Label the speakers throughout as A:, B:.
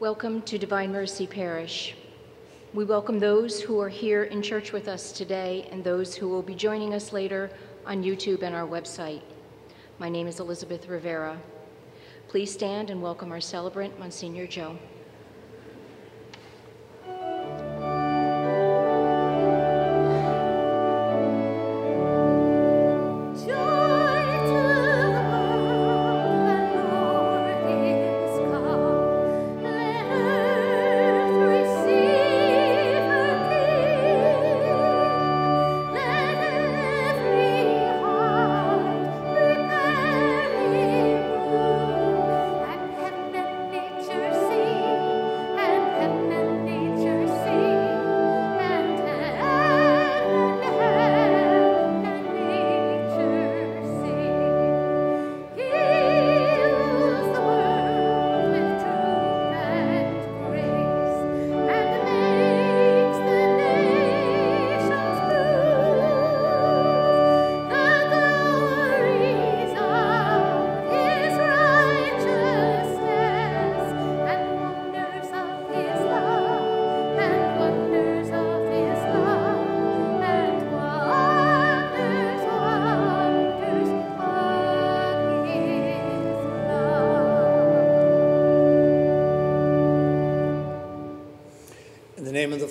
A: Welcome to Divine Mercy Parish. We welcome those who are here in church with us today and those who will be joining us later on YouTube and our website. My name is Elizabeth Rivera. Please stand and welcome our celebrant, Monsignor Joe.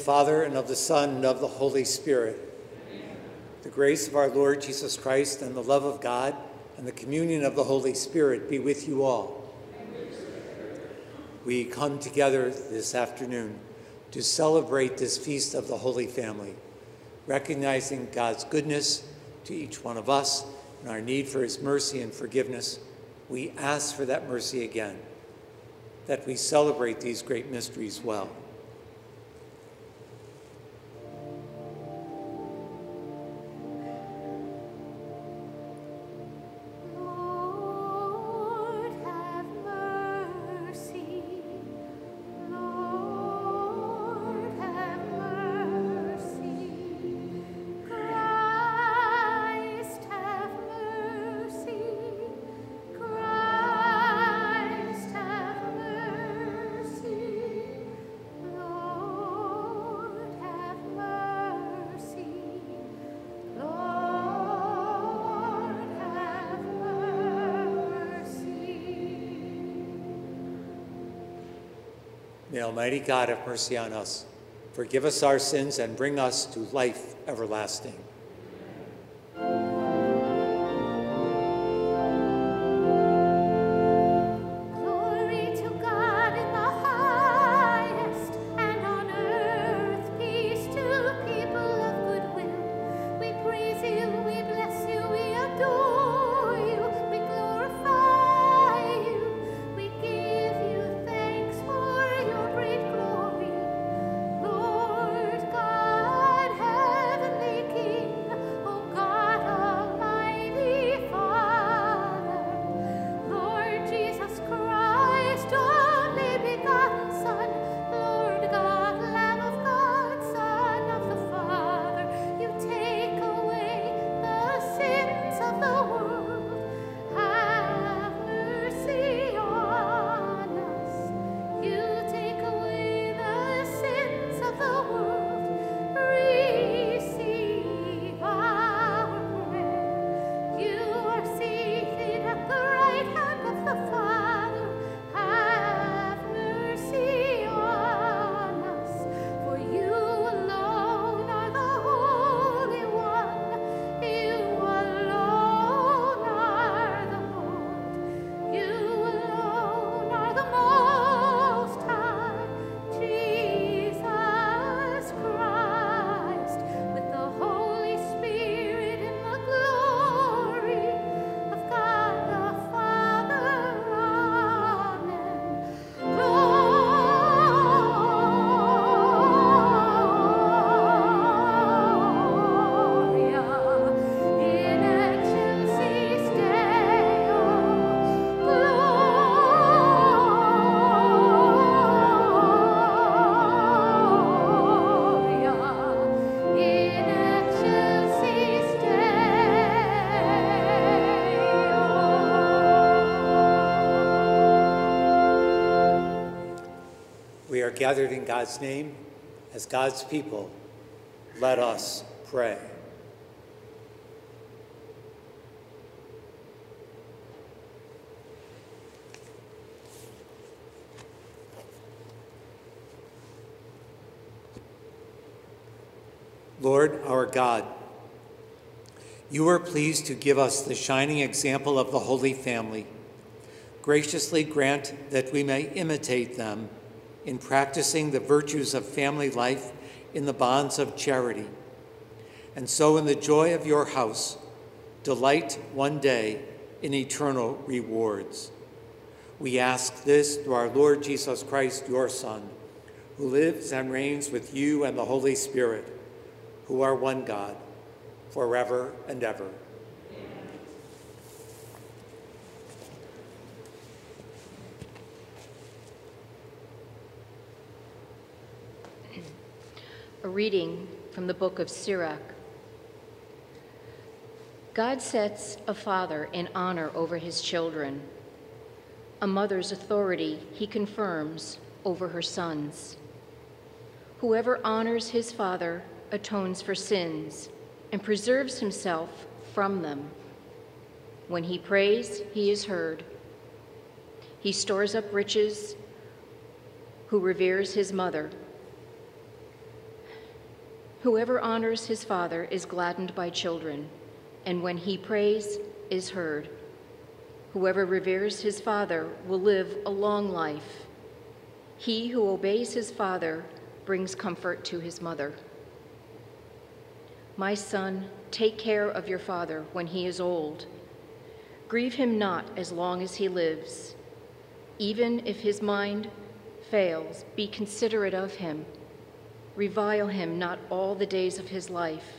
B: Father, and of the Son, and of the Holy Spirit. Amen. The grace of our Lord Jesus Christ, and the love of God, and the communion of the Holy Spirit be with you all. We come together this afternoon to celebrate this feast of the Holy Family, recognizing God's goodness to each one of us and our need for his mercy and forgiveness. We ask for that mercy again, that we celebrate these great mysteries well. Almighty God have mercy on us, forgive us our sins, and bring us to life everlasting.
A: We are gathered in God's name, as God's people, let us pray. Lord our God, you are pleased to give us the shining example of the Holy Family. Graciously grant that we may imitate them in practicing the virtues of family life in the bonds of charity. And so, in the joy of your house, delight one day in eternal rewards. We ask this through our Lord Jesus Christ, your Son, who lives and reigns with you and the Holy Spirit, who are one God, forever and ever.
C: A reading from the book of Sirach. God sets a father in honor over his children. A mother's authority he confirms over her sons. Whoever honors his father atones for sins and preserves himself from them. When he prays, he is heard. He stores up riches who reveres his mother. Whoever honors his father is gladdened by children, and when he prays, is heard. Whoever reveres his father will live a long life. He who obeys his father brings comfort to his mother. My son, take care of your father when he is old. Grieve him not as long as he lives. Even if his mind fails, be considerate of him Revile him not all the days of his life.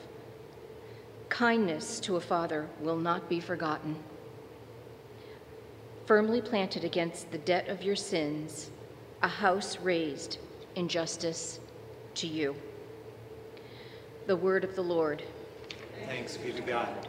C: Kindness to a father will not be forgotten. Firmly planted against the debt of your sins, a house raised in justice to you. The word of the Lord.
A: Thanks be to God.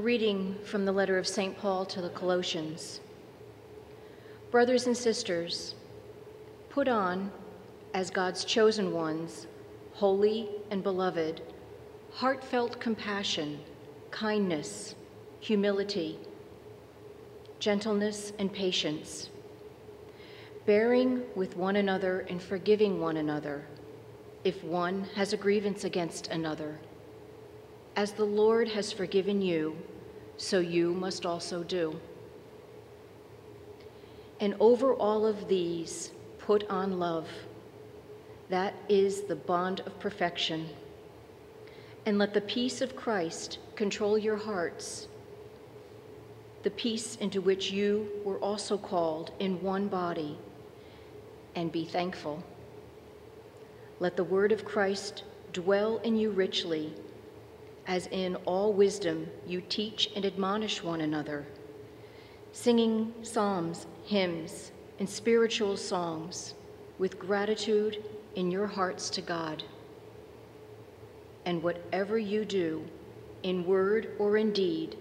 C: Reading from the letter of St. Paul to the Colossians. Brothers and sisters, put on, as God's chosen ones, holy and beloved, heartfelt compassion, kindness, humility, gentleness, and patience, bearing with one another and forgiving one another. if one has a grievance against another. As the Lord has forgiven you, so you must also do. And over all of these, put on love. That is the bond of perfection. And let the peace of Christ control your hearts, the peace into which you were also called in one body, and be thankful. Let the word of Christ dwell in you richly, as in all wisdom you teach and admonish one another, singing psalms, hymns, and spiritual songs with gratitude in your hearts to God. And whatever you do, in word or in deed,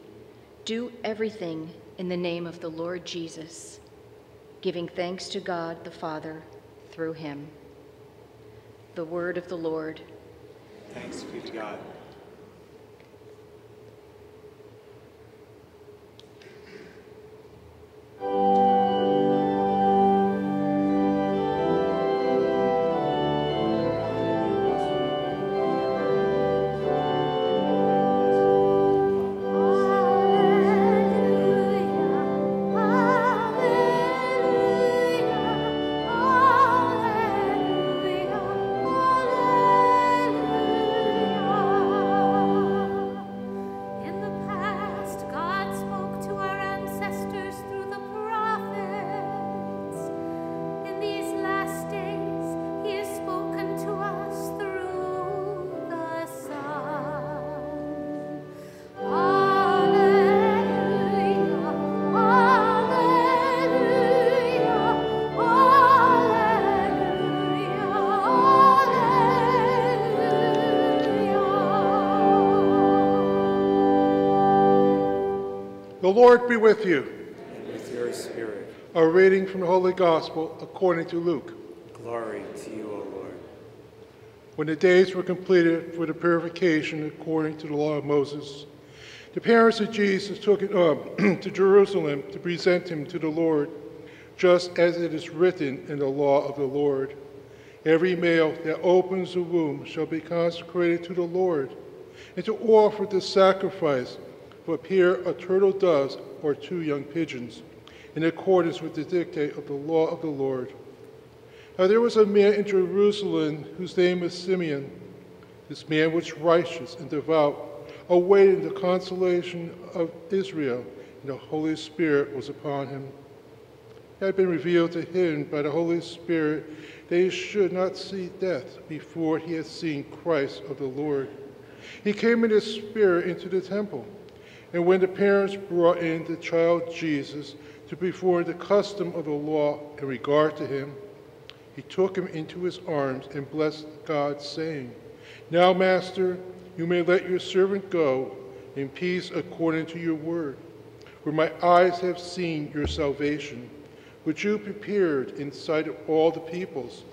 C: do everything in the name of the Lord Jesus, giving thanks to God the Father through him. The word of the Lord.
B: Thanks be to God.
D: Música The Lord be with you.
B: And with your spirit.
D: A reading from the Holy Gospel according to Luke.
B: Glory to you, O Lord.
D: When the days were completed for the purification according to the law of Moses, the parents of Jesus took him um, up to Jerusalem to present him to the Lord, just as it is written in the law of the Lord. Every male that opens the womb shall be consecrated to the Lord, and to offer the sacrifice for a turtle doves or two young pigeons, in accordance with the dictate of the law of the Lord. Now there was a man in Jerusalem whose name was Simeon. This man was righteous and devout, awaiting the consolation of Israel, and the Holy Spirit was upon him. It had been revealed to him by the Holy Spirit that he should not see death before he had seen Christ of the Lord. He came in his spirit into the temple. And when the parents brought in the child Jesus to perform the custom of the law in regard to him, he took him into his arms and blessed God, saying, Now, Master, you may let your servant go in peace according to your word. For my eyes have seen your salvation, which you prepared in sight of all the peoples,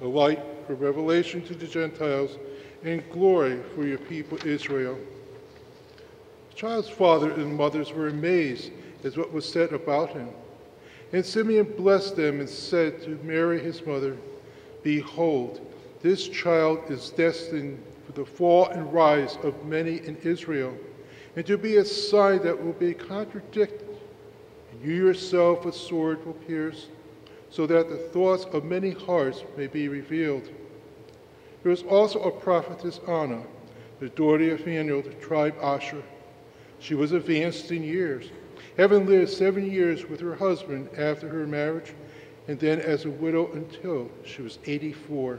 D: a light for revelation to the Gentiles and glory for your people Israel. The child's father and mothers were amazed at what was said about him. And Simeon blessed them and said to Mary his mother, Behold, this child is destined for the fall and rise of many in Israel, and to be a sign that will be contradicted. And you yourself a sword will pierce, so that the thoughts of many hearts may be revealed. There was also a prophetess Anna, the daughter of Phanuel, the tribe Asher. She was advanced in years, having lived seven years with her husband after her marriage, and then as a widow until she was 84.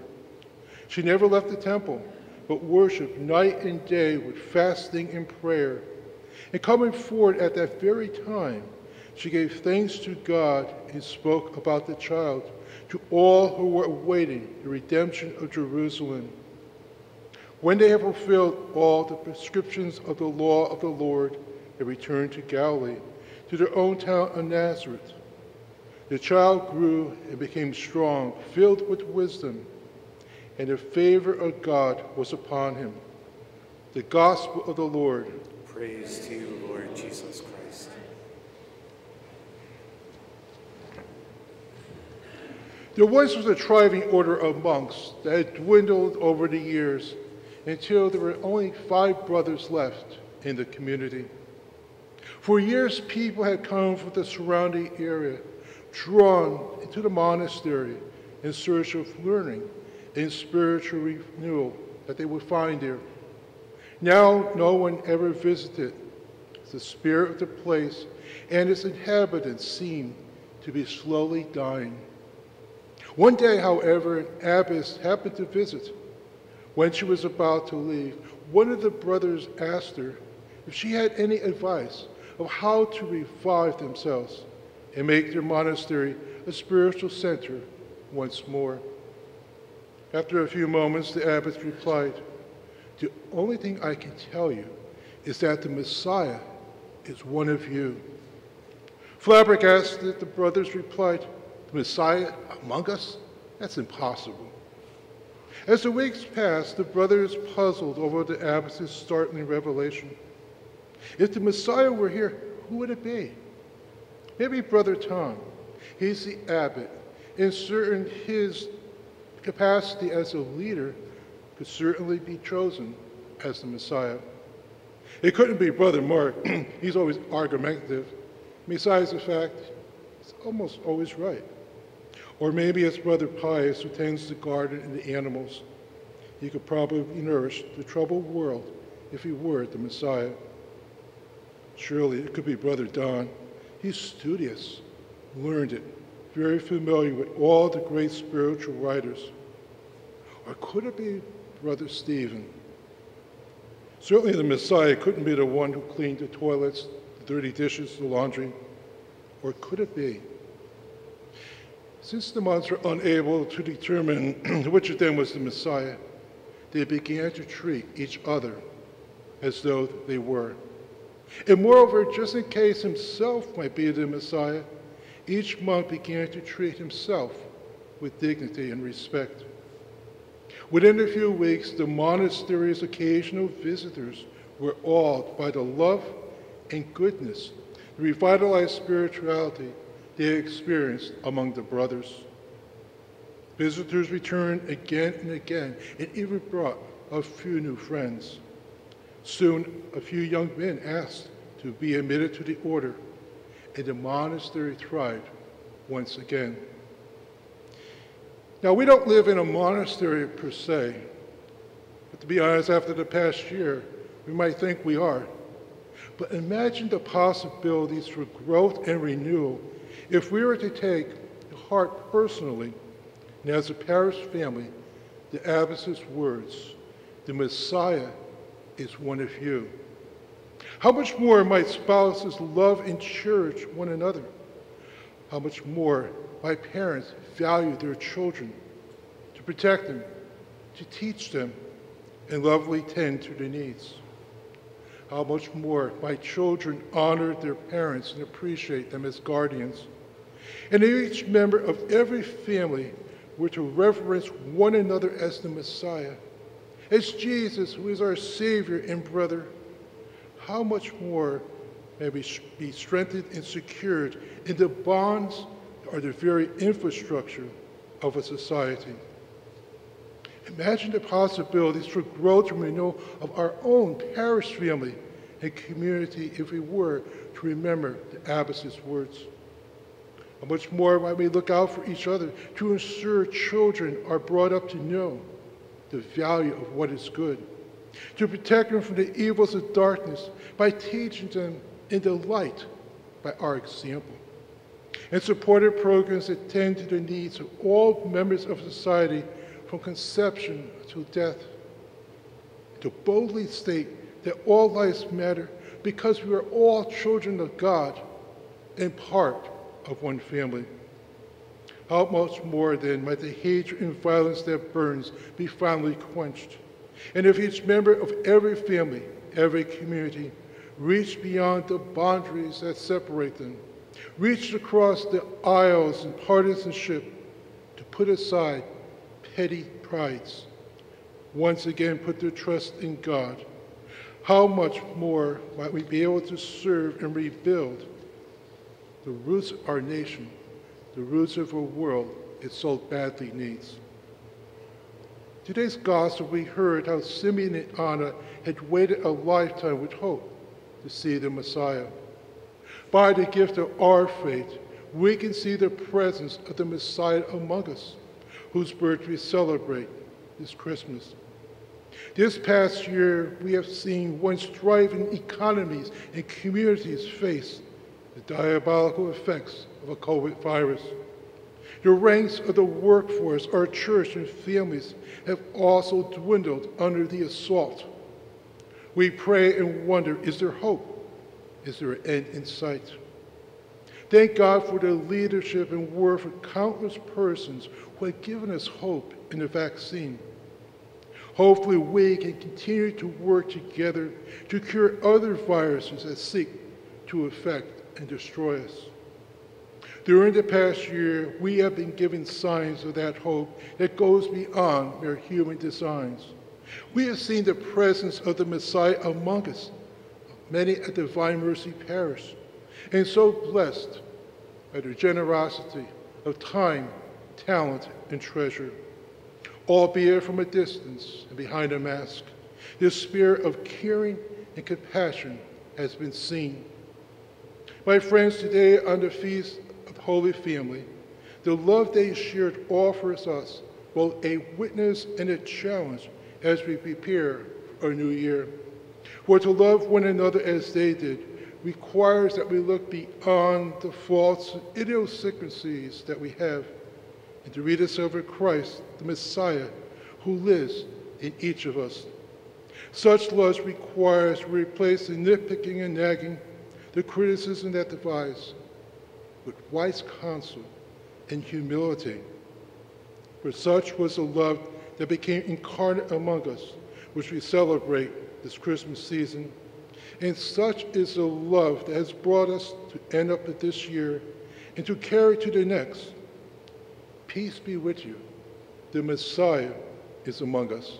D: She never left the temple, but worshiped night and day with fasting and prayer. And coming forward at that very time, she gave thanks to God and spoke about the child to all who were awaiting the redemption of Jerusalem. When they had fulfilled all the prescriptions of the law of the Lord, they returned to Galilee, to their own town of Nazareth. The child grew and became strong, filled with wisdom, and the favor of God was upon him. The gospel of the Lord.
B: Praise to you, Lord Jesus Christ.
D: There once was a thriving order of monks that had dwindled over the years until there were only five brothers left in the community. For years, people had come from the surrounding area, drawn into the monastery in search of learning and spiritual renewal that they would find there. Now, no one ever visited. The spirit of the place and its inhabitants seemed to be slowly dying. One day, however, an abbess happened to visit. When she was about to leave, one of the brothers asked her if she had any advice of how to revive themselves and make their monastery a spiritual center once more. After a few moments, the abbess replied, The only thing I can tell you is that the Messiah is one of you. Flabbergasted, the brothers replied, The Messiah among us? That's impossible. As the weeks passed, the brothers puzzled over the abbess's startling revelation. If the Messiah were here, who would it be? Maybe Brother Tom. He's the abbot, and certain his capacity as a leader could certainly be chosen as the Messiah. It couldn't be Brother Mark. He's always argumentative. Besides the fact, he's almost always right. Or maybe it's Brother Pius who tends the garden and the animals. He could probably nourish the troubled world if he were the Messiah. Surely it could be Brother Don. He's studious, learned it, very familiar with all the great spiritual writers. Or could it be Brother Stephen? Certainly the Messiah couldn't be the one who cleaned the toilets, the dirty dishes, the laundry. Or could it be? Since the monks were unable to determine which of them was the Messiah, they began to treat each other as though they were. And moreover, just in case himself might be the Messiah, each monk began to treat himself with dignity and respect. Within a few weeks, the monastery's occasional visitors were awed by the love and goodness, the revitalized spirituality they experienced among the brothers. Visitors returned again and again and even brought a few new friends. Soon, a few young men asked to be admitted to the order, and the monastery thrived once again. Now, we don't live in a monastery per se, but to be honest, after the past year, we might think we are. But imagine the possibilities for growth and renewal if we were to take to heart personally and as a parish family the abbess's words, the Messiah is one of you. How much more might spouses love and cherish one another? How much more might parents value their children, to protect them, to teach them, and lovingly tend to their needs? How much more my children honor their parents and appreciate them as guardians? And each member of every family were to reverence one another as the Messiah, as Jesus, who is our Savior and brother. How much more may we be strengthened and secured in the bonds or the very infrastructure of a society? Imagine the possibilities for growth and renewal of our own parish family and community if we were to remember the abbess's words. How much more might we look out for each other to ensure children are brought up to know the value of what is good, to protect them from the evils of darkness by teaching them in the light by our example, and supported programs that tend to the needs of all members of society from conception to death, to boldly state that all lives matter because we are all children of God and part of one family. How much more then might the hatred and violence that burns be finally quenched? And if each member of every family, every community, reached beyond the boundaries that separate them, reached across the aisles and partisanship to put aside petty prides, once again put their trust in God, how much more might we be able to serve and rebuild the roots of our nation, the roots of a world it so badly needs. Today's gospel, we heard how Simeon and Anna had waited a lifetime with hope to see the Messiah. By the gift of our faith, we can see the presence of the Messiah among us, whose birth we celebrate this Christmas. This past year, we have seen once thriving economies and communities face the diabolical effects of a COVID virus. The ranks of the workforce, our church, and families have also dwindled under the assault. We pray and wonder is there hope? Is there an end in sight? Thank God for the leadership and work of countless persons who have given us hope in the vaccine. Hopefully, we can continue to work together to cure other viruses that seek to affect and destroy us. During the past year, we have been given signs of that hope that goes beyond mere human designs. We have seen the presence of the Messiah among us, many at Divine Mercy Parish, and so blessed by their generosity of time, talent, and treasure. Albeit from a distance and behind a mask, this spirit of caring and compassion has been seen. My friends, today on the Feast of Holy Family, the love they shared offers us both a witness and a challenge as we prepare a new year. For to love one another as they did requires that we look beyond the faults and idiosyncrasies that we have and to rediscover Christ, the Messiah, who lives in each of us. Such love requires we replace the nitpicking and nagging, the criticism that divides, with wise counsel and humility. For such was the love that became incarnate among us, which we celebrate this Christmas season. And such is the love that has brought us to end up at this year and to carry to the next. Peace be with you. The Messiah is among us.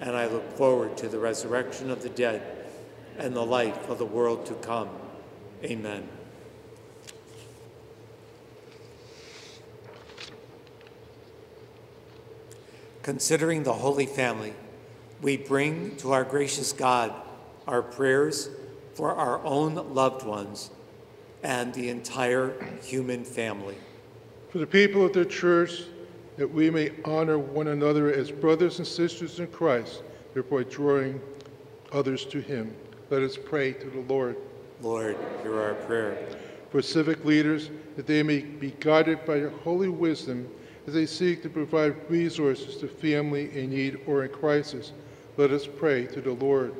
B: and I look forward to the resurrection of the dead and the life of the world to come. Amen. Considering the Holy Family, we bring to our gracious God our prayers for our own loved ones and the entire human family.
D: For the people of the church, that we may honor one another as brothers and sisters in Christ, thereby drawing others to Him. Let us pray to the Lord.
A: Lord, hear our prayer.
D: For civic leaders, that they may be guided by your holy wisdom as they seek to provide resources to family in need or in crisis. Let us pray to the Lord.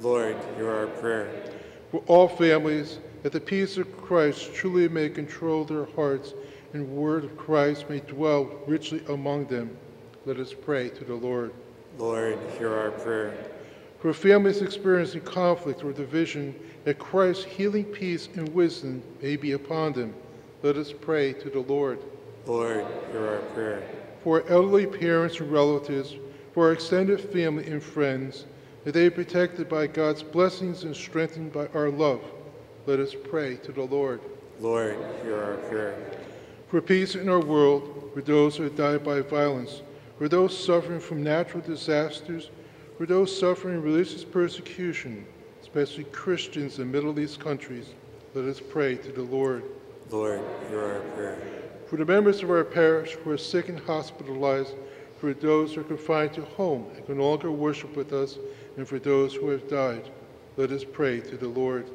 A: Lord, hear our prayer.
D: For all families, that the peace of Christ truly may control their hearts and word of Christ may dwell richly among them. Let us pray to the Lord.
A: Lord, hear our prayer.
D: For families experiencing conflict or division, that Christ's healing peace and wisdom may be upon them. Let us pray to the Lord.
A: Lord, hear our prayer.
D: For elderly parents and relatives, for our extended family and friends, that they be protected by God's blessings and strengthened by our love. Let us pray to the Lord.
A: Lord, hear our prayer.
D: For peace in our world, for those who have died by violence, for those suffering from natural disasters, for those suffering religious persecution, especially Christians in Middle East countries, let us pray to the Lord.
A: Lord, hear our prayer.
D: For the members of our parish who are sick and hospitalized, for those who are confined to home and can no longer worship with us, and for those who have died, let us pray to the Lord.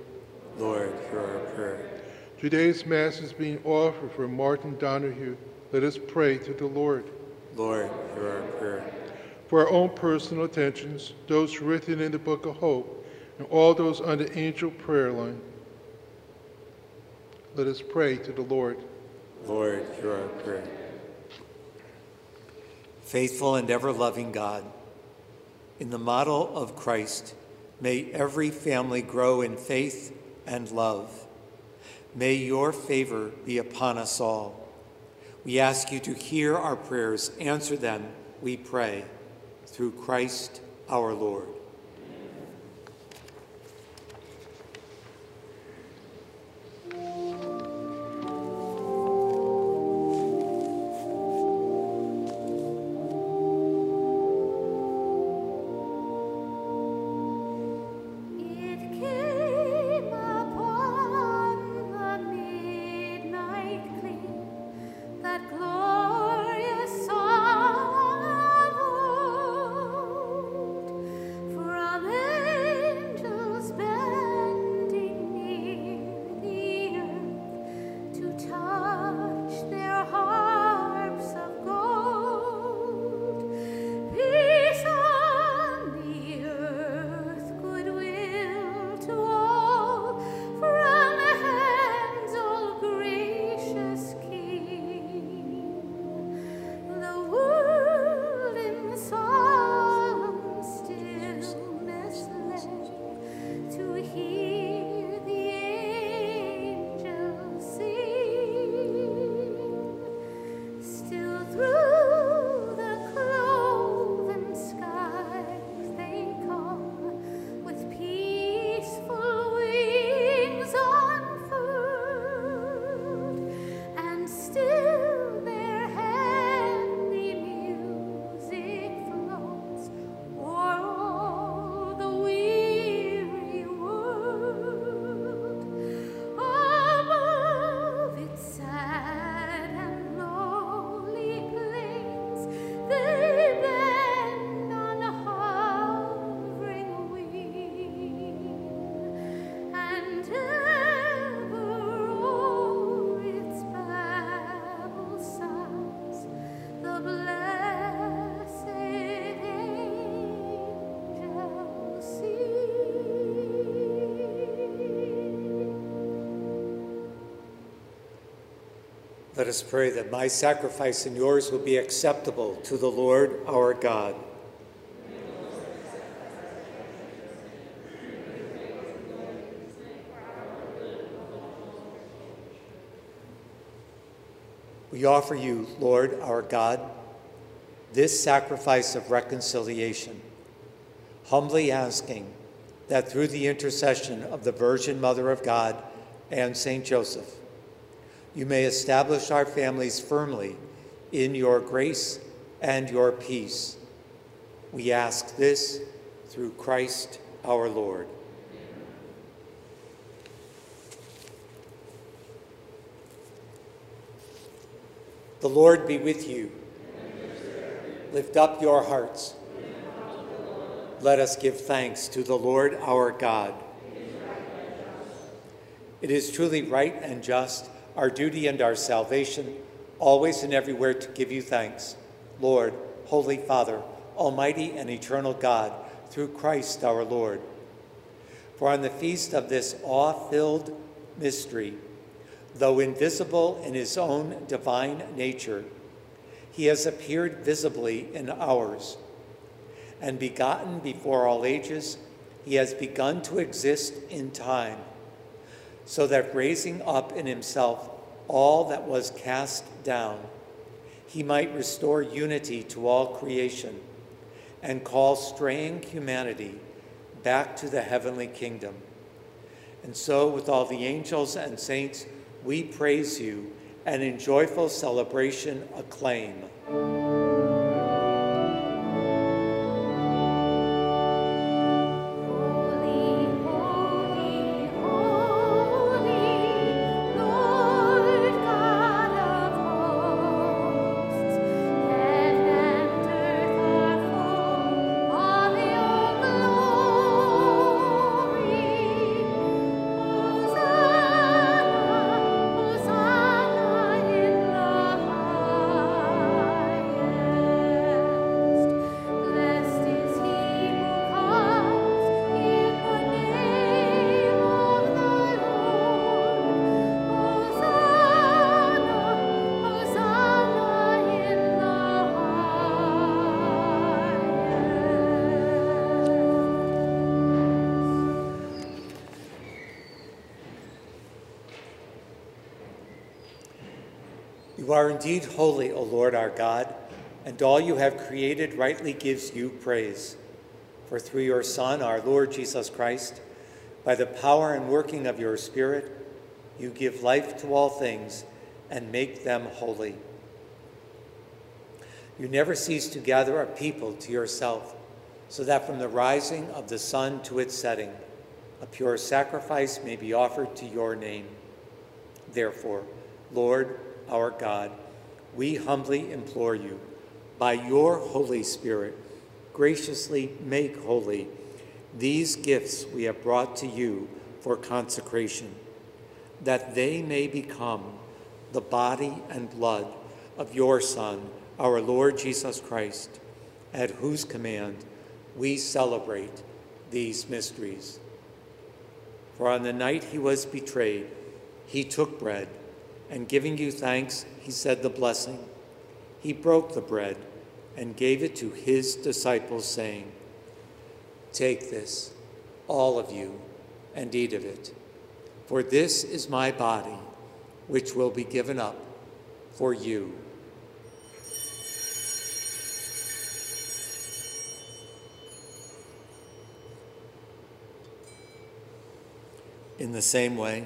A: Lord, hear our prayer.
D: Today's Mass is being offered for Martin Donahue. Let us pray to the Lord.
A: Lord, hear our prayer.
D: For our own personal attentions, those written in the Book of Hope, and all those on the angel prayer line, let us pray to the Lord.
A: Lord, hear our prayer. Faithful and ever loving God, in the model of Christ, may every family grow in faith and love. May your favor be upon us all. We ask you to hear our prayers, answer them, we pray, through Christ our Lord. Let us pray that my sacrifice and yours will be acceptable to the Lord our God. We offer you, Lord our God, this sacrifice of reconciliation, humbly asking that through the intercession of the Virgin Mother of God and Saint Joseph, you may establish our families firmly in your grace and your peace. We ask this through Christ our Lord. The Lord be with you. Lift up your hearts.
B: Let us give thanks to the Lord our God. It is truly right and just, our duty and our salvation, always and everywhere to give you thanks. Lord, Holy Father, Almighty and eternal God, through Christ our Lord. For on the feast of this awe filled mystery, though invisible in his own divine nature, he has appeared visibly in ours. And begotten before all ages, he has begun to exist in time so that raising up in himself all that was cast down, he might restore unity to all creation and call straying humanity back to the heavenly kingdom. And so, with all the angels and saints, we praise you and in joyful celebration acclaim.
A: Are
B: indeed holy, O Lord our God, and all you have created rightly gives you praise. For through your Son, our Lord Jesus Christ, by the power and working of your Spirit, you give life to all things and make them holy. You never cease to gather a people to yourself, so that from the rising of the sun to its setting, a pure sacrifice may be offered to your name. Therefore, Lord our God, we humbly implore you, by your Holy Spirit, graciously make holy these gifts we have brought to you for consecration, that they may become the body and blood of your Son, our Lord Jesus Christ, at whose command we celebrate these mysteries. For on the night he was betrayed, he took bread, and giving you thanks, he said the blessing. He broke the bread and gave it to his disciples, saying, Take this, all of you, and eat of it, for this is my body, which will be given up for you. In the same way,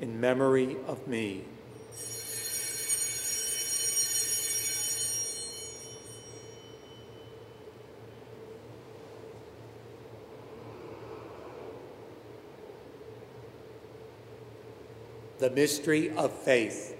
B: in memory of me. The mystery of faith.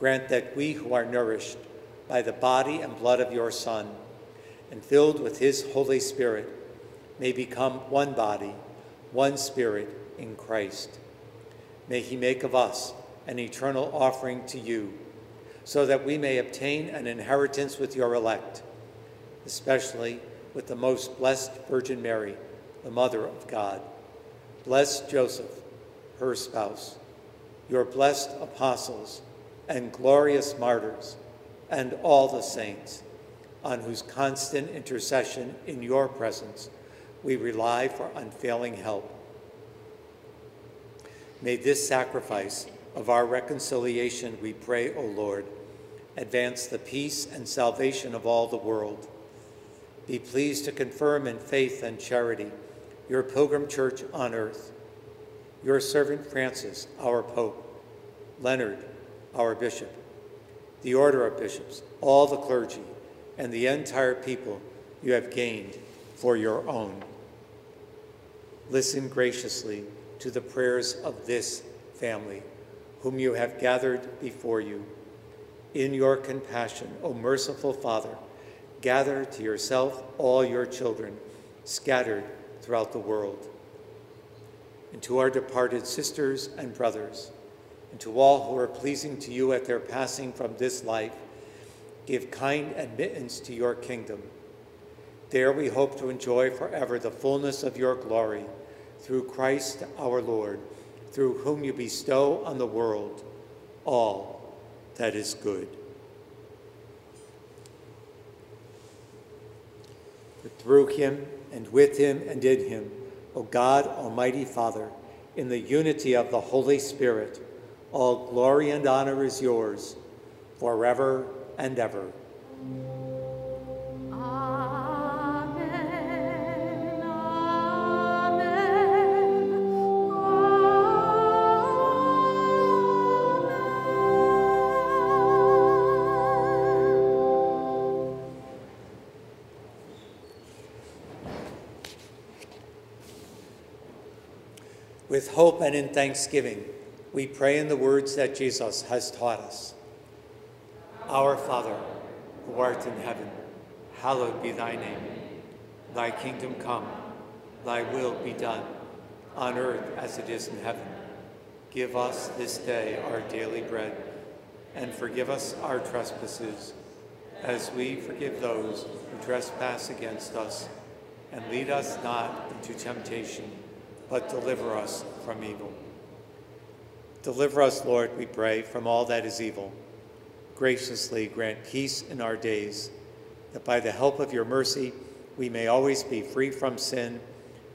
B: grant that we who are nourished by the body and blood of your Son and filled with his Holy Spirit may become one body, one spirit in Christ. May he make of us an eternal offering to you, so that we may obtain an inheritance with your elect, especially with the most blessed Virgin Mary, the Mother of God. Bless Joseph, her spouse, your blessed apostles and glorious martyrs, and all the saints, on whose constant intercession in your presence we rely for unfailing help. May this sacrifice of our reconciliation, we pray, O Lord, advance the peace and salvation of all the world. Be pleased to confirm in faith and charity your pilgrim church on earth, your servant Francis, our Pope, Leonard, our Bishop, the order of bishops, all the clergy, and the entire people you have gained for your own. Listen graciously to the prayers of this family, whom you have gathered before you. In your compassion, O merciful Father, gather to yourself all your children scattered throughout the world. And to our departed sisters and brothers, and to all who are pleasing to you at their passing from this life, give kind admittance to your kingdom. There we hope to enjoy forever the fullness of your glory through Christ our Lord, through whom you bestow on the world all that is good. But through him and with him and in him, O God, Almighty Father, in the unity of the Holy Spirit, all glory and honor is yours forever and ever.
A: Amen. Amen. Amen.
B: With hope and in thanksgiving, we pray in the words that Jesus has taught us. Our Father, who art in heaven, hallowed be thy name. Thy kingdom come, thy will be done, on earth as it is in heaven. Give us this day our daily bread, and forgive us our trespasses, as we forgive those who trespass against us. And lead us not into temptation, but deliver us from evil. Deliver us, Lord, we pray, from all that is evil. Graciously grant peace in our days, that by the help of your mercy we may always be free from sin,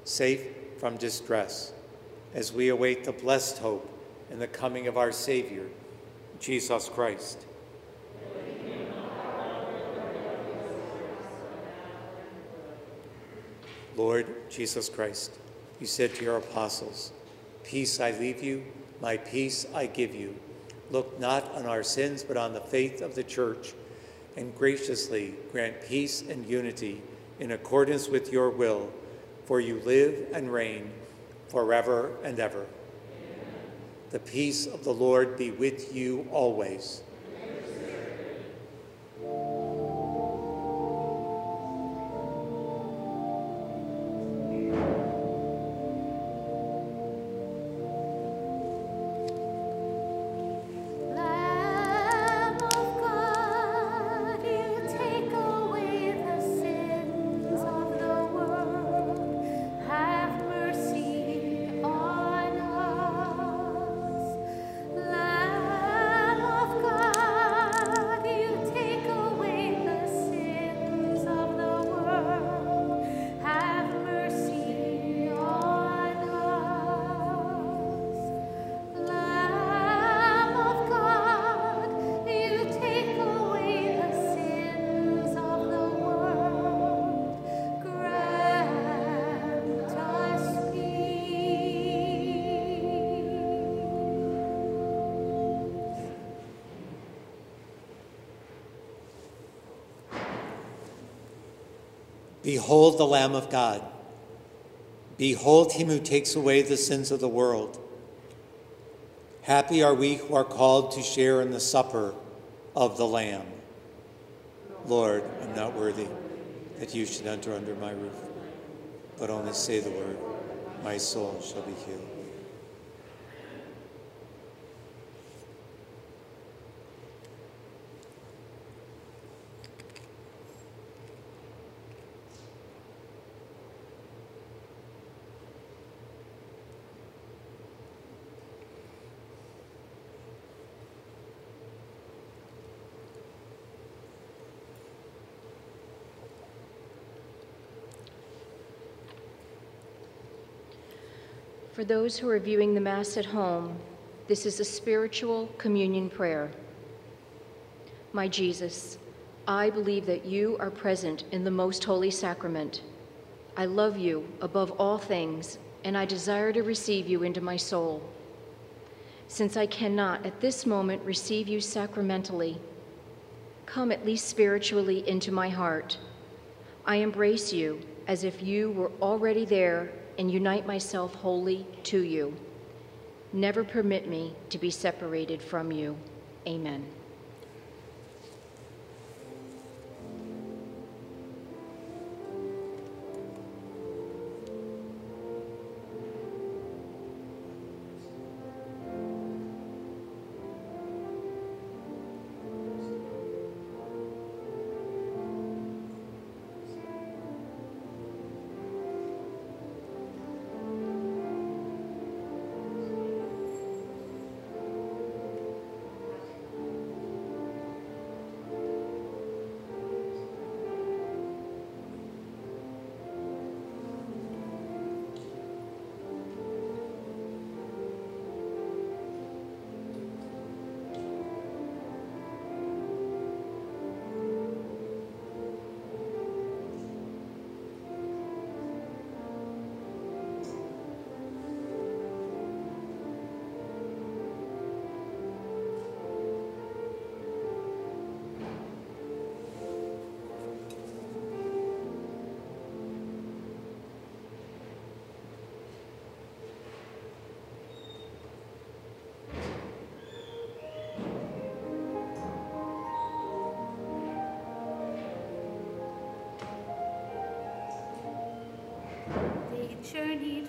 B: safe from distress, as we await the blessed hope and the coming of our Savior, Jesus Christ. Lord Jesus Christ, you said to your apostles, Peace I leave you, my peace I give you. Look not on our sins, but on the faith of the church, and graciously grant peace and unity in accordance with your will, for you live and reign forever and ever. The peace of the Lord be with you always. Behold the Lamb of God. Behold him who takes away the sins of the world. Happy are we who are called to share in the supper of the Lamb. Lord, I'm not worthy that you should enter under my roof, but only say the word, my soul shall be healed.
C: For those who are viewing the Mass at home, this is a spiritual communion prayer. My Jesus, I believe that you are present in the most holy sacrament. I love you above all things, and I desire to receive you into my soul. Since I cannot at this moment receive you sacramentally, come at least spiritually into my heart. I embrace you as if you were already there and unite myself wholly to you. Never permit me to be separated from you. Amen.
A: They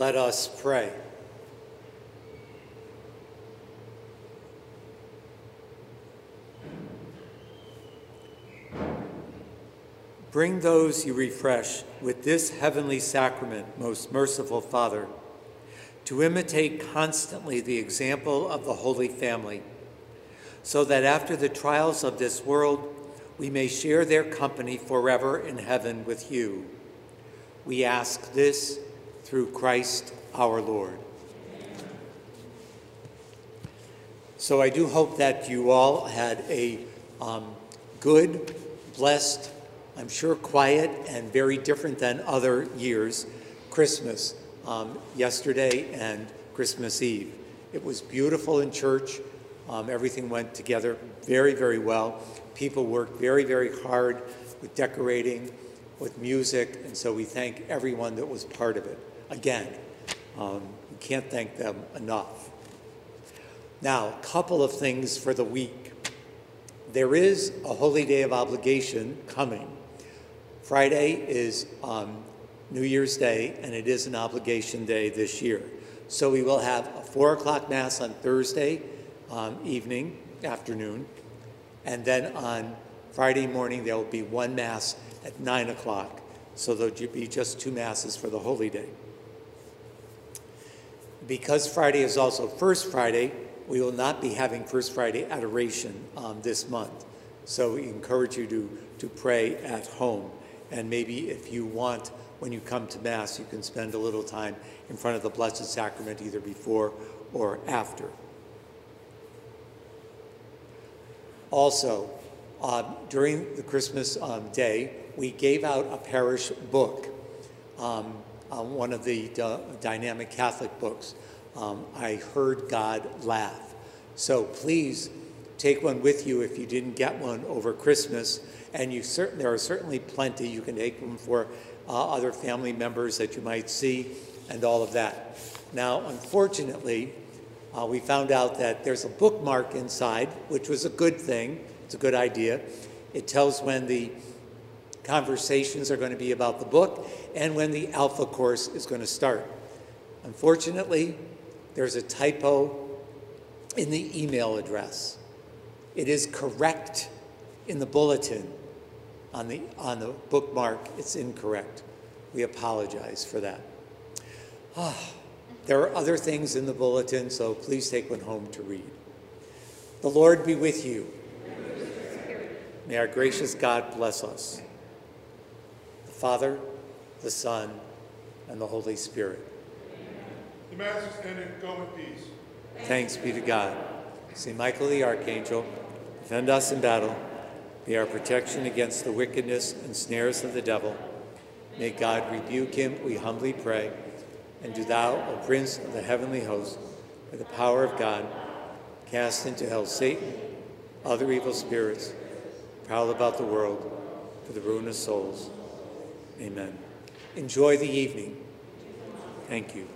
B: Let us pray. Bring those you refresh with this heavenly sacrament, most merciful Father, to imitate constantly the example of the Holy Family, so that after the trials of this world, we may share their company forever in heaven with you. We ask this through Christ our Lord. So I do hope that you all had a um, good, blessed, I'm sure quiet, and very different than other years Christmas um, yesterday and Christmas Eve. It was beautiful in church. Um, everything went together very, very well. People worked very, very hard with decorating, with music, and so we thank everyone that was part of it. Again, um, we can't thank them enough. Now, a couple of things for the week. There is a holy day of obligation coming. Friday is um, New Year's Day, and it is an obligation day this year. So we will have a 4 o'clock Mass on Thursday um, evening, afternoon, and then on Friday morning there will be one Mass at 9 o'clock. So there'll be just two Masses for the Holy Day. Because Friday is also First Friday, we will not be having First Friday adoration um, this month. So we encourage you to, to pray at home. And maybe if you want, when you come to Mass, you can spend a little time in front of the Blessed Sacrament either before or after. Also, um, during the Christmas um, day, we gave out a parish book, um, uh, one of the dynamic Catholic books. Um, I heard God laugh. So please take one with you if you didn't get one over Christmas. And you certain there are certainly plenty. You can take them for uh, other family members that you might see, and all of that. Now, unfortunately, uh, we found out that there's a bookmark inside, which was a good thing. It's a good idea. It tells when the conversations are going to be about the book and when the Alpha course is going to start. Unfortunately, there's a typo in the email address. It is correct in the bulletin. On the, on the bookmark, it's incorrect. We apologize for that. Ah, there are other things in the bulletin, so please take one home to read. The Lord be with you. May our gracious God bless us. The Father, the Son, and the Holy Spirit.
D: The Mass is ended. Go in peace.
B: Thanks be to God. St. Michael the Archangel, defend us in battle. Be our protection against the wickedness and snares of the devil. May God rebuke him, we humbly pray. And do thou, O Prince of the heavenly host, by the power of God, cast into hell Satan other evil spirits, prowl about the world for the ruin of souls. Amen. Enjoy the evening. Thank you.